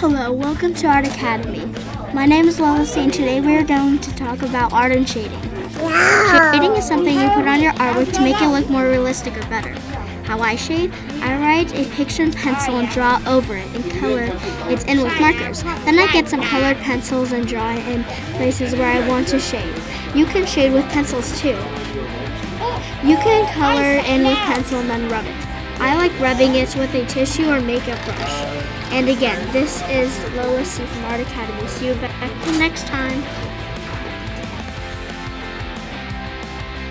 Hello, welcome to Art Academy. My name is Lola C, and today we are going to talk about art and shading. Shading is something you put on your artwork to make it look more realistic or better. How I shade? I write a picture in pencil and draw over it and color it in with markers. Then I get some colored pencils and draw it in places where I want to shade. You can shade with pencils too. You can color in with pencil and then rub it. I like rubbing it with a tissue or makeup brush. And again, this is Lola C from Art Academy. See you back next time.